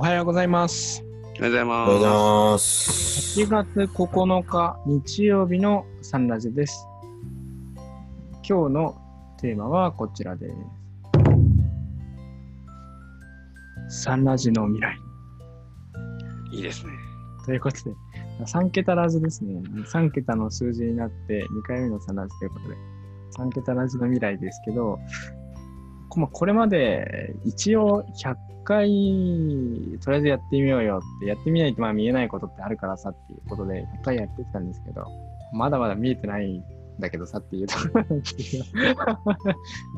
おはようございます。おはようございまます。1月9日日曜日のサンラジです。今日のテーマはこちらです。サンラジの未来。す。いいですね。ということで、3桁ラジですね。3桁の数字になって2回目のサンラジということで、3桁ラジの未来ですけど、こまあこれまで一応100回とりあえずやってみようよって、やってみないとまあ見えないことってあるからさっていうことで100回やってきたんですけど、まだまだ見えてないんだけどさっていうところなんですけ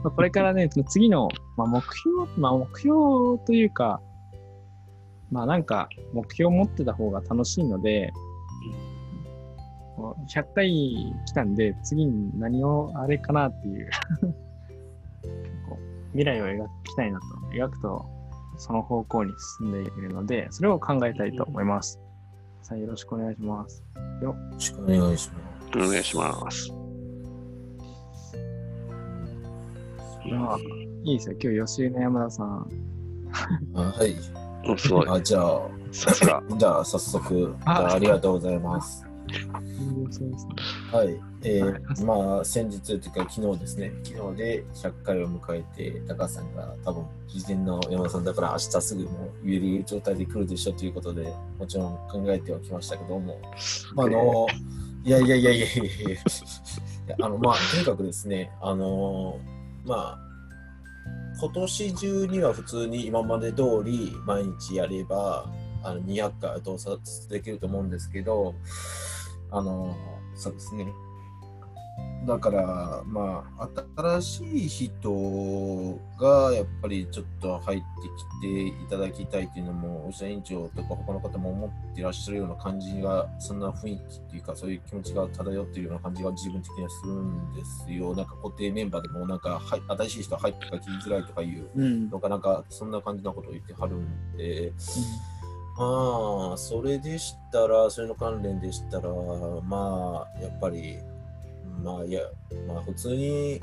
ど これからね、次の、まあ、目標、まあ目標というか、まあなんか目標を持ってた方が楽しいので、100回来たんで、次に何をあれかなっていう 未来を描きたいなと。描くと、その方向に進んでいるので、それを考えたいと思います。さあ、よろしくお願いします。よろしくお願いしお願いします。あいいですよ。今日、吉井の山田さん。ます。はい。おすごい。あじゃあ、さすが。じゃあ早速、あありがとうございます。はい。えー、まあ、先日というか、昨日ですね、昨日で100回を迎えて、高橋さんが多分、事前の山田さんだから明日すぐも言える状態で来るでしょということで、もちろん考えてはきましたけども、まあ、あの、いやいやいやいやいやいやいやあの、まあ、とにかくですね、あの、まあ、今年中には普通に今まで通り毎日やれば、あの200回は到達できると思うんですけど、あの、そうですね。だから、まあ、新しい人がやっぱりちょっと入ってきていただきたいというのも、吉田委員長とか他の方も思っていらっしゃるような感じが、そんな雰囲気っていうか、そういう気持ちが漂っているような感じが自分的にはするんですよ。なんか固定メンバーでも、なんか、はい、新しい人入ってきづらいとかいう、うん。のかなんか、そんな感じなことを言ってはるんで、まああ、それでしたら、それの関連でしたら、まあ、やっぱり、まあ、いや、まあ、普通に、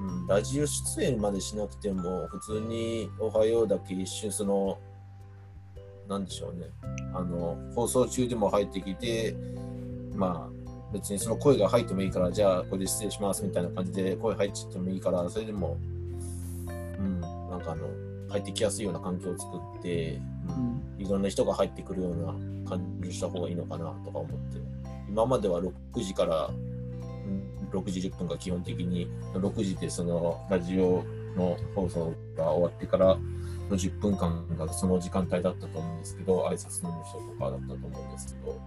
うん、ラジオ出演までしなくても、普通に、おはようだけ一瞬、その、なんでしょうね、あの、放送中でも入ってきて、まあ、別にその声が入ってもいいから、じゃあ、これで失礼しますみたいな感じで、声入っちゃってもいいから、それでも、うん、なんかあの、入ってきやすいような環境を作って、うん。うんいろんな人が入ってくるような感じにした方がいいのかなとか思って、今までは6時からうん6時10分が基本的に、6時でそのラジオの放送が終わってからの10分間がその時間帯だったと思うんですけど、挨拶の人とかだったと思うんですけど、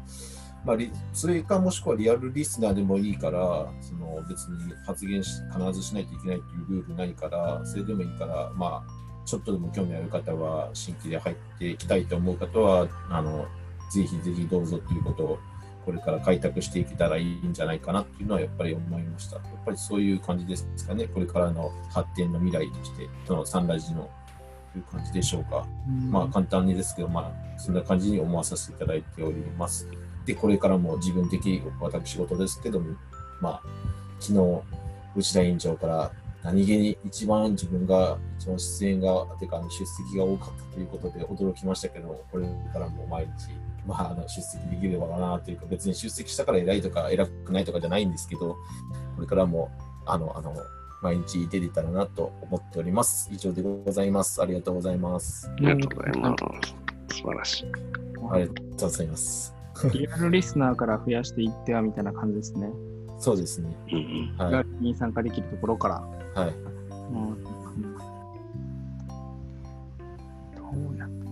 まあ、リそれかもしくはリアルリスナーでもいいから、その別に発言し必ずしないといけないっていうルールないから、それでもいいから、まあ、ちょっとでも興味ある方は、新規で入っていきたいと思う方は、あの、ぜひぜひどうぞということを、これから開拓していけたらいいんじゃないかなっていうのはやっぱり思いました。やっぱりそういう感じですかね。これからの発展の未来として、そのサンラジのという感じでしょうか。うんまあ簡単にですけど、まあそんな感じに思わさせていただいております。で、これからも自分的私事ですけども、まあ昨日内田委員長から何気に一番自分が一番出演が、てか出席が多かったということで驚きましたけど、これからも毎日、まあ、あの出席できればなというか、別に出席したから偉いとか偉くないとかじゃないんですけど、これからもあのあの毎日出れたらなと思っております。以上でございます。ありがとうございます。ありがとうございます。素晴らしい。ありがとうございます。リアルリスナーから増やしていってはみたいな感じですね。そうですね。うんうん。はい。に参加できるところから。はい。うんどうやって、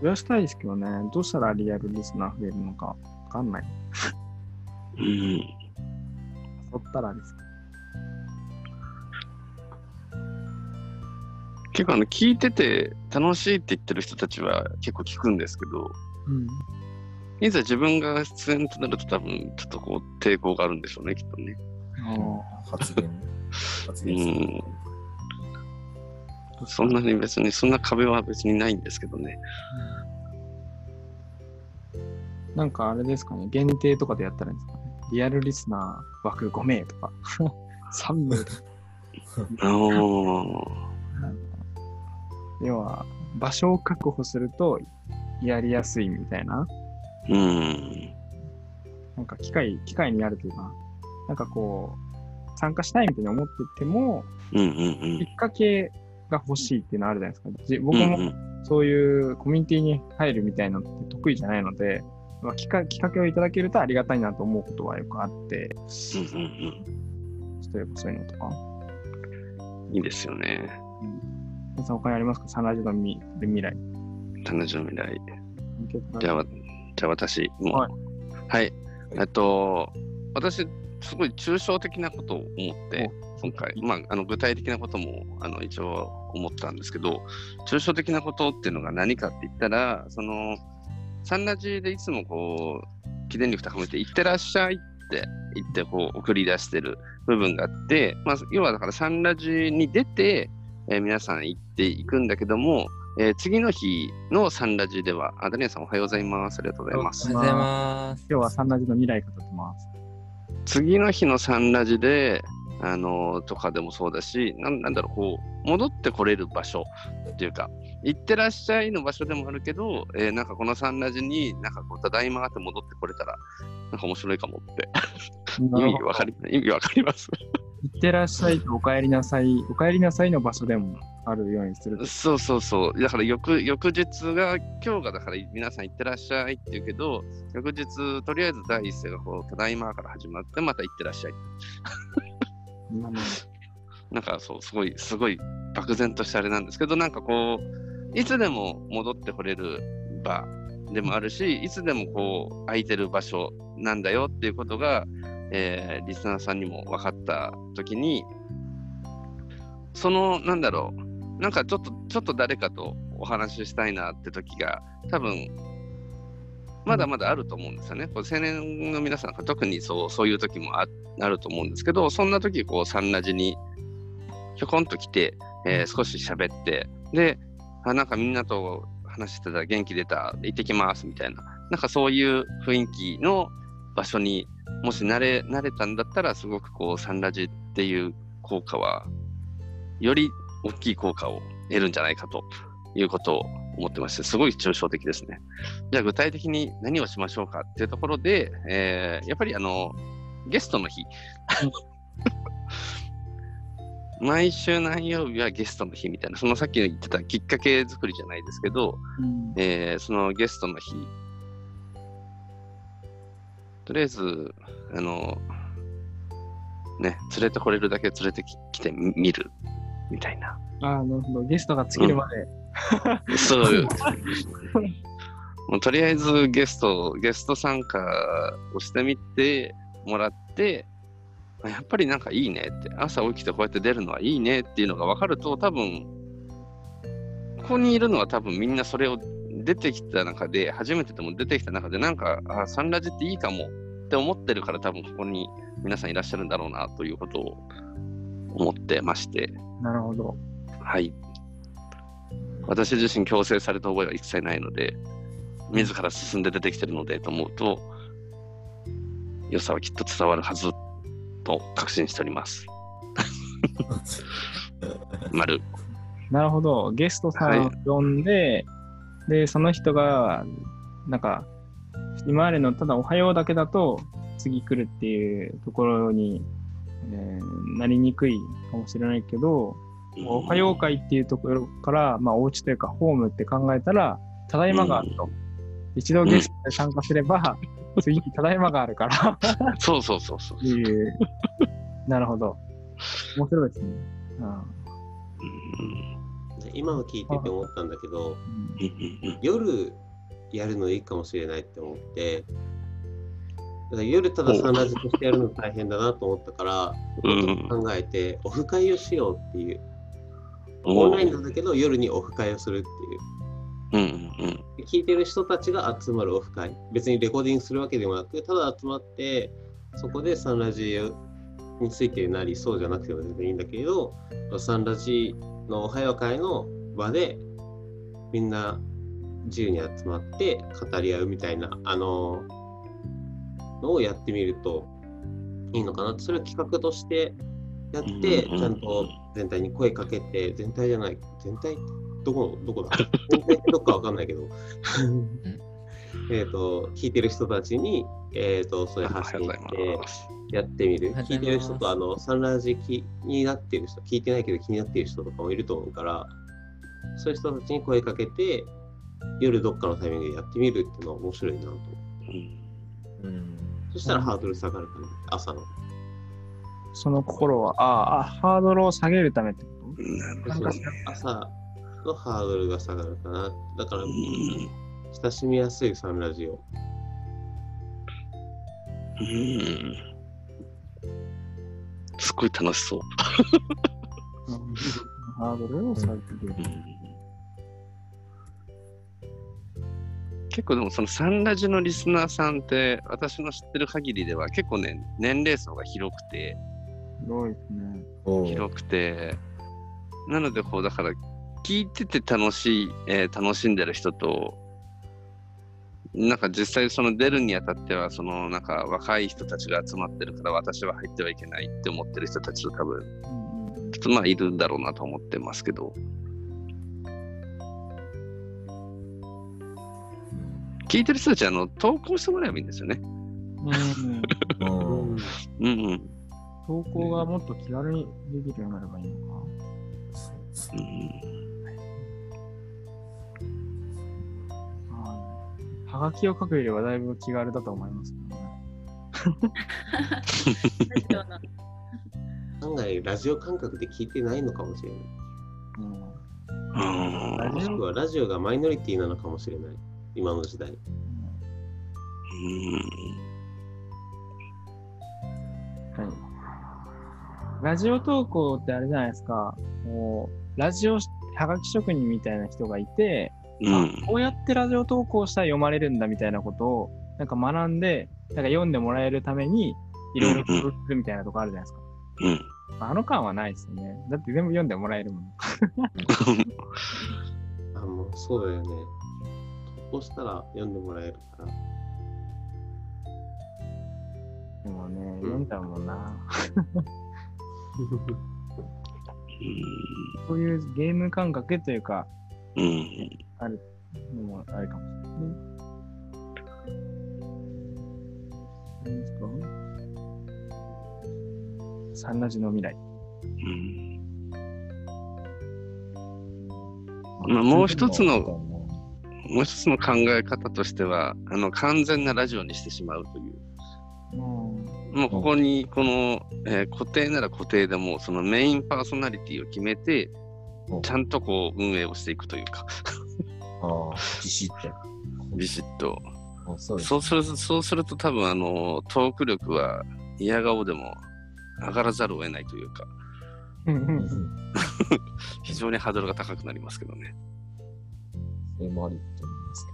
増やしたいですけどね、どうしたらリアルリスナー増えるのかわかんない。うん。誘ったらです結構あの聞いてて楽しいって言ってる人たちは結構聞くんですけど、うん。いざ自分が出演となると多分ちょっとこう抵抗があるんでしょうね、きっとね。発言。発う言する。ん。そんなに別に、そんな壁は別にないんですけどね。なんかあれですかね、限定とかでやったらいいんですかね。リアルリスナー枠5 名とか、3名とか。おー要は、場所を確保するとやりやすいみたいな、うん。なんか機会、機会になるというか、なんかこう、参加したいみたいに思ってても、うんうんきっかけが欲しいっていうのあるじゃないですか。僕もうんうんそういうコミュニティに入るみたいなのって得意じゃないので、まあ、きっかきっかけをいただけるとありがたいなと思うことはよくあって、うんうん例えばそういうのとか。うん。いいですよね。皆さん他にありますか？サンラジオの未未来。彼女の未来。じゃあ、わじゃあ私、もう。はいはい。えっと、私、すごい抽象的なことを思って、今回、まあ、あの具体的なこともあの一応思ったんですけど、抽象的なことっていうのが何かって言ったら、その、サンラジでいつもこう、記念力高めて、いってらっしゃいって言って、こう、送り出してる部分があって、まあ、要はだからサンラジに出て、えー皆さん行っていくんだけども、えー次の日のサンラジでは、あ、ダニエルさんおはようございます。ありがとうございますお。はようございます。今日はサンラジの未来語ってます。次の日のサンラジで、あのとかでもそうだしなん、なんだろう、こう、戻ってこれる場所っていうか、行ってらっしゃいの場所でもあるけど、えーなんかこのサンラジに、なんかこう、ただいまって戻ってこれたら、なんか面白いかもって。意味わかり、意味わかります？いってらっしゃいとお帰りなさい、お帰りなさいの場所でもあるようにすると。そうそうそう。だから翌翌日が、今日がだから皆さん行ってらっしゃいって言うけど、翌日、とりあえず第一声がこう、ただいまから始まって、また行ってらっしゃい。うんなんかそう、すごい、すごい漠然としたあれなんですけど、なんかこう、いつでも戻ってこれる場でもあるし、いつでもこう、空いてる場所なんだよっていうことが、えーリスナーさんにも分かったときに、その、なんだろう、なんかちょっと、ちょっと誰かとお話ししたいなって時が、多分、まだまだあると思うんですよね。こう青年の皆さんが特にそうそういう時もああると思うんですけど、そんな時こうサンラジにひょこんと来て、えー少し喋って、で、あ、なんかみんなと話してたら元気出た、行ってきますみたいな、なんかそういう雰囲気の場所にもし慣れ慣れたんだったら、すごくこうサンラジっていう効果は、より大きい効果を得るんじゃないかということを思ってまして、すごい抽象的ですね。じゃあ具体的に何をしましょうかっていうところで、えーやっぱりあの、ゲストの日。毎週何曜日はゲストの日みたいな、そのさっき言ってたきっかけ作りじゃないですけど、うんえーそのゲストの日、とりあえず、あの、ね、連れてこれるだけ連れてき来てみ見るみたいな。あーなるほど。ゲストが尽きるまで。そういう。もうとりあえずゲスト、ゲスト参加をしてみてもらって、あやっぱりなんかいいねって、朝起きてこうやって出るのはいいねっていうのが分かると、多分ここにいるのは多分みんなそれを出てきた中で、初めてでも出てきた中で、なんか、あ、サンラジっていいかもって思ってるから、多分ここに皆さんいらっしゃるんだろうなということを思ってまして、なるほど。はい。私自身強制された覚えは一切ないので、自ら進んで出てきてるのでと思うと、良さはきっと伝わるはずと確信しております。丸。なるほど。ゲストさんを呼んで、で、その人が、なんか、今までのただおはようだけだと、次来るっていうところに、えーなりにくいかもしれないけど、おはよう会っていうところから、まあ、お家というか、ホームって考えたら、ただいまがあると。一度ゲストで参加すれば、次にただいまがあるからそうそうそうそう。いう。なるほど。面白いですね。うん今の聞いてて思ったんだけど、夜やるのいいかもしれないって思って、だから夜ただサンラジとしてやるの大変だなと思ったから、うん。考えて、オフ会をしようっていう、うん。オンラインなんだけど夜にオフ会をするっていう。うんうん聞いてる人たちが集まるオフ会。別にレコーディングするわけでもなくただ集まってそこでサンラジについてなりそうじゃなくても全然いいんだけどサンラジのおはよう会の場でみんな自由に集まって語り合うみたいなあののをやってみるといいのかなそれを企画としてやってうん。ちゃんと全体に声かけて全体じゃない全体どこどこだ？全体どっかわかんないけど えっと聞いてる人たちに、えー、とそれおは発信して。やってみる。聞いてる人とあのサンラージ気になってる人聞いてないけど気になってる人とかもいると思うからそういう人たちに声かけて夜どっかのタイミングでやってみるっていうのは面白いなと思う。うん。うんそしたらハードル下がるかな朝の。その心は、ああ、ハードルを下げるためってこと？なるほどね。朝のハードルが下がるかな。だからうん親しみやすいサンラジオうんすごい楽しそう。ハードルを下げる。結構でもそのサンラジのリスナーさんって私の知ってる限りでは結構ね年齢層が広くて広いですね。おう広くてなのでこうだから聞いてて楽しい、えー楽しんでる人となんか実際その出るにあたってはそのなんか若い人たちが集まってるから私は入ってはいけないって思ってる人たちと多分うんうんきっとまあいるんだろうなと思ってますけど聞いてる人たちはあの投稿してもらえばいいんですよね。うんうん。投稿がもっと気軽にできるようになればいいのか。うんはがきを書くよりはだいぶ気軽だと思いますけどね。案外ラジオ感覚で聞いてないのかもしれないうんうんもしくはラジオがマイノリティなのかもしれない今の時代はい。ラジオ投稿ってあれじゃないですか。もう、ラジオ、はがき職人みたいな人がいて、うんあこうやってラジオ投稿したら読まれるんだみたいなことを、なんか学んで、なんか読んでもらえるために、いろいろ工夫するみたいなとこあるじゃないですか。うんあの感はないですよね。だって全部読んでもらえるもん。あもうそうだよね投稿したら読んでもらえるからでもね、読んだもんな。そういうゲーム感覚というか、うんのもあるかもしれないね。何ですか？サンラジの未来。うんまあもう一つのもう一つの考え方としてはあの完全なラジオにしてしまうといううん。もうここにこの、えー固定なら固定でもそのメインパーソナリティを決めてうんちゃんとこう運営をしていくというかああ、自信って。ビシッとあそうそうするとそうすると多分あのトーク力は嫌顔でも上がらざるを得ないというか 非常にハードルが高くなりますけどね。それもありと思います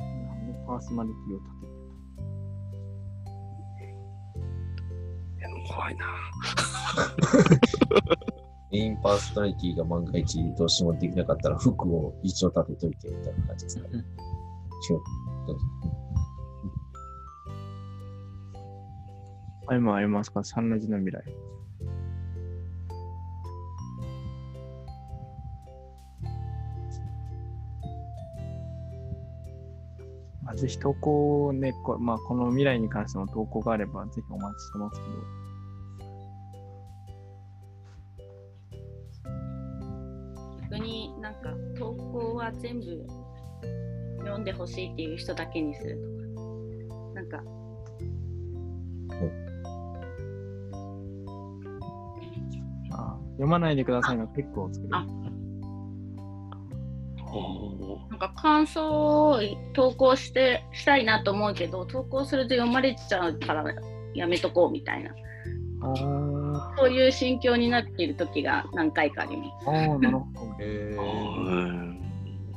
何のパーソナリティを立ていや怖いな。メインパーソナリティが万が一どうしてもできなかったら服を一応立てといてみたいな感じですかね。違う。どうぞあ今ありますかサンラジの未来。まあ、ぜひ投稿ね、こ,、まあ、この未来に関しての投稿があれば、ぜひお待ちしてますけど。なんか投稿は全部読んでほしいっていう人だけにするとか。なんか。あ読まないでくださいの結構作る。あ。なんか感想を投稿してしたいなと思うけど投稿すると読まれちゃうからやめとこうみたいな。そういう心境になっている時が何回かあります。あー、なるほど。えうん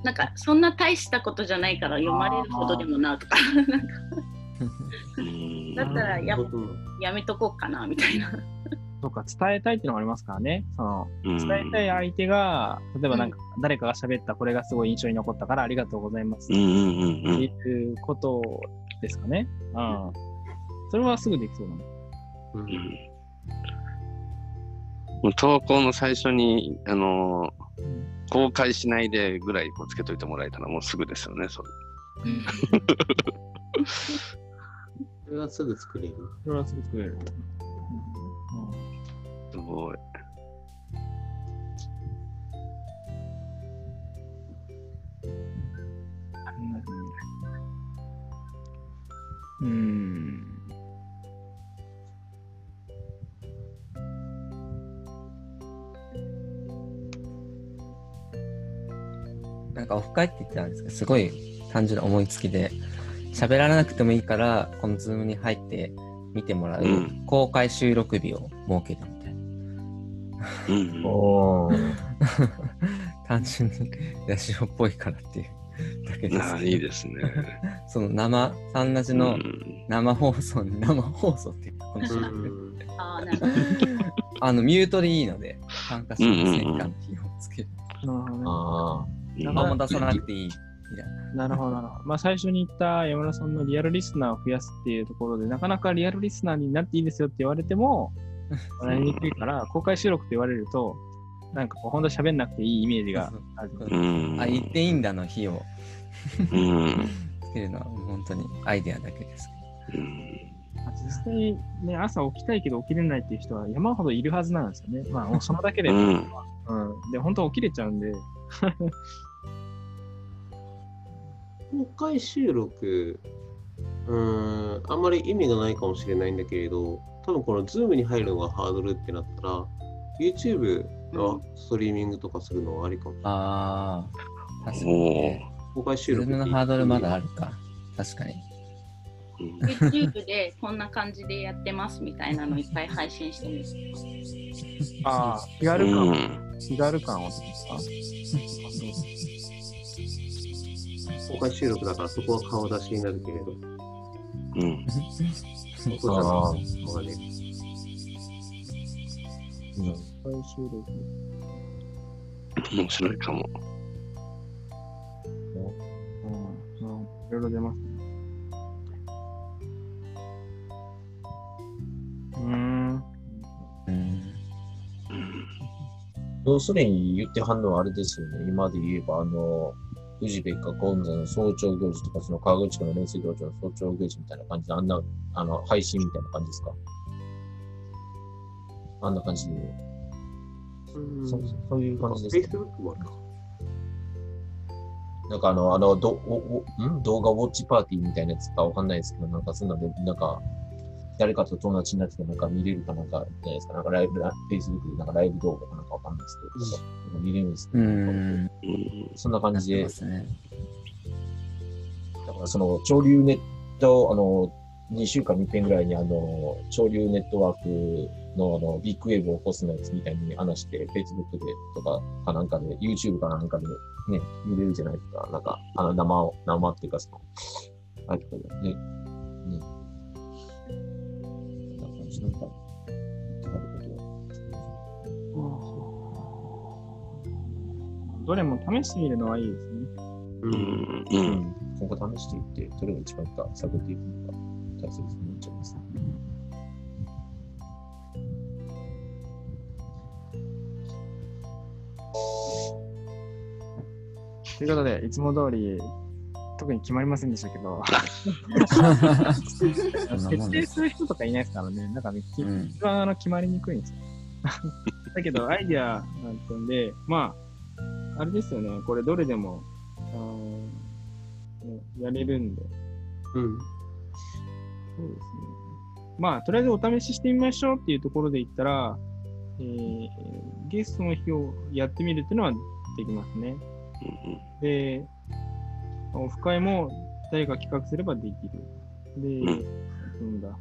なんかそんな大したことじゃないから読まれるほどでもなとか。なんかうん。だったらややめとこうかなみたいな。とか伝えたいっていうのがありますからね。そのうん。伝えたい相手が、例えばなんか誰かが喋ったこれがすごい印象に残ったからありがとうございます。っうんうんうん。ていうことですかね。うん。それはすぐできそうだね。うん。投稿の最初に、あのー公開しないでぐらいこうつけといてもらえたらもうすぐですよね。それ。それはすぐ作れる。それはすぐ作れる。すごい。うん。かオフ会って言ってたんですけど、すごい単純な思いつきで、喋らなくてもいいから、このズームに入って見てもらううん。公開収録日を設けるみたいな。うん 単純にヤシオっぽいからっていうだけですああ、けどいいですね。その生、サンラジのうん生放送に生放送っていうかこのうん。ああ、なるほど。あのミュートでいいので参加しませんか？っていうのをつける。なるほどね。あな顔も出さなくていい。ななるほど、なるほど。まあ、最初に言った山田さんのリアルリスナーを増やすっていうところで、なかなかリアルリスナーになっていいですよって言われても、なりにくいから、公開収録って言われると、なんかこう、ほんと喋んなくていいイメージがある。うんあ、言っていいんだの日をうんつけるのは本当にアイデアだけですうん実際ね、朝起きたいけど起きれないっていう人は山ほどいるはずなんですよね。まあ、も うそのだけで、ううん。んで、本当起きれちゃうんで、公開収録、うーん、あんまり意味がないかもしれないんだけれど、多分この Zoom に入るのがハードルってなったら、YouTube のストリーミングとかするのはありかもしれない。ああ、確かにね。公開収録自分のハードルまだある。るか。確かに。うん YouTube でこんな感じでやってますみたいなのいっぱい配信してみる。ああ、気軽感を、気軽感をですか公開収録だからそこは顔出しになるけれど、うん。音じゃない方がね。うん公開収録。面白いかも。うん、うん、いろいろ出ますね。うーん。うん。要するに言ってはん。のはあれですよね。今で言えば、あの、ウジベかゴンザの早朝行事とか、その川口湖の練習道場の早朝行事みたいな感じで、あんな、あの、配信みたいな感じですか？あんな感じで、うん。そそういう感じですか？Facebook もあるか。なんかあの、あの、どおおん？動画ウォッチパーティーみたいなやつかわかんないですけど、なんかそんなんで、なんか、誰かと友達になってて、なんか見れるかなんか、じゃないですか、なんかライブ、フェイスブックでなんかライブ動画かなんかわかんないですけど、見れるんですけうど、そんな感じでね。だからその、潮流ネット、あの、2週間に1遍ぐらいに、あの、潮流ネットワークの、あの、ビッグウェーブを起こすのやつみたいに話して、Facebook でとか、かなんかで、YouTube かなんかでね、見れるじゃないですか。なんか、あの、生を、生っていうか、その、あれとかでね、ね。なんか、言ってはることは。どれも試してみるのはいいですね。う。んうん今後試していって、どれが一番いいか探っていくのが大切になっちゃいますね。ということで、いつも通り、特に決まりませんでしたけど、設。定する人とかいないですからね、なんかね、きうん一番あの決まりにくいんですよ。だけど、アイディアなんてんで、まあ、あれですよね、これどれでも、やれるんで、うん。そうですね。まあ、とりあえずお試ししてみましょうっていうところで言ったら、えーゲストの日をやってみるっていうのはできますね。で、オフ会も誰か企画すればできる。で、なんだ。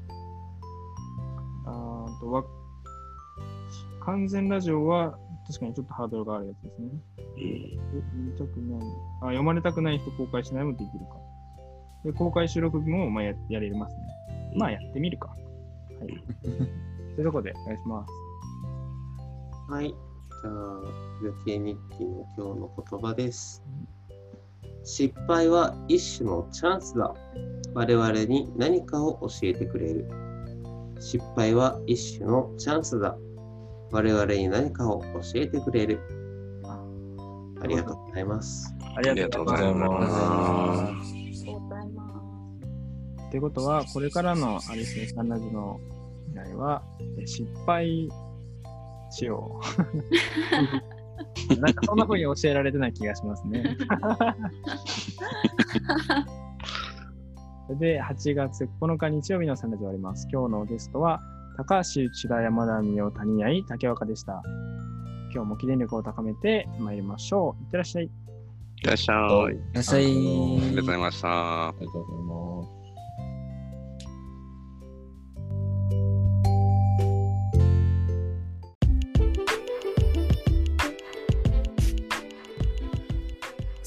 あーとわ完全ラジオは確かにちょっとハードルがあるやつですね。え見たくないあ。読まれたくない人公開しないもできるか。で、公開収録もまあややれますね。まあやってみるか。はい。というところでお願いします。はい。じゃあ、予定日記の今日の言葉です。失敗は一種のチャンスだ。我々に何かを教えてくれる。失敗は一種のチャンスだ。我々に何かを教えてくれる。ありがとうございます。ありがとうございます。ありがとうございますありがとうございます。ってことは、これからのあれですね、サンラジの未来は、え失敗しよう。なんかそんな風に教えられてない気がしますね。そ れで、8月9日日曜日のサンラジ終わります。今日のゲストは、高橋内田山田美代谷合竹若でした。今日も記念力を高めて参りましょう。いってらっしゃい。いらっしゃいいらっしゃい。ありがとうございました。ありがとうございます。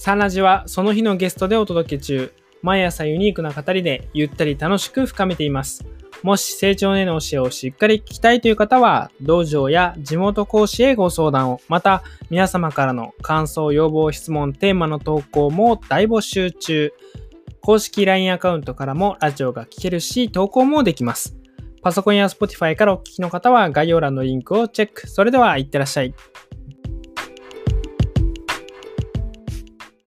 サンラジはその日のゲストでお届け中。毎朝ユニークな語りでゆったり楽しく深めています。もし成長への教えをしっかり聞きたいという方は、道場や地元講師へご相談を、また皆様からの感想、要望、質問、テーマの投稿も大募集中。公式 LINE アカウントからもラジオが聞けるし、投稿もできます。パソコンや Spotify からお聞きの方は概要欄のリンクをチェック。それでは、いってらっしゃい。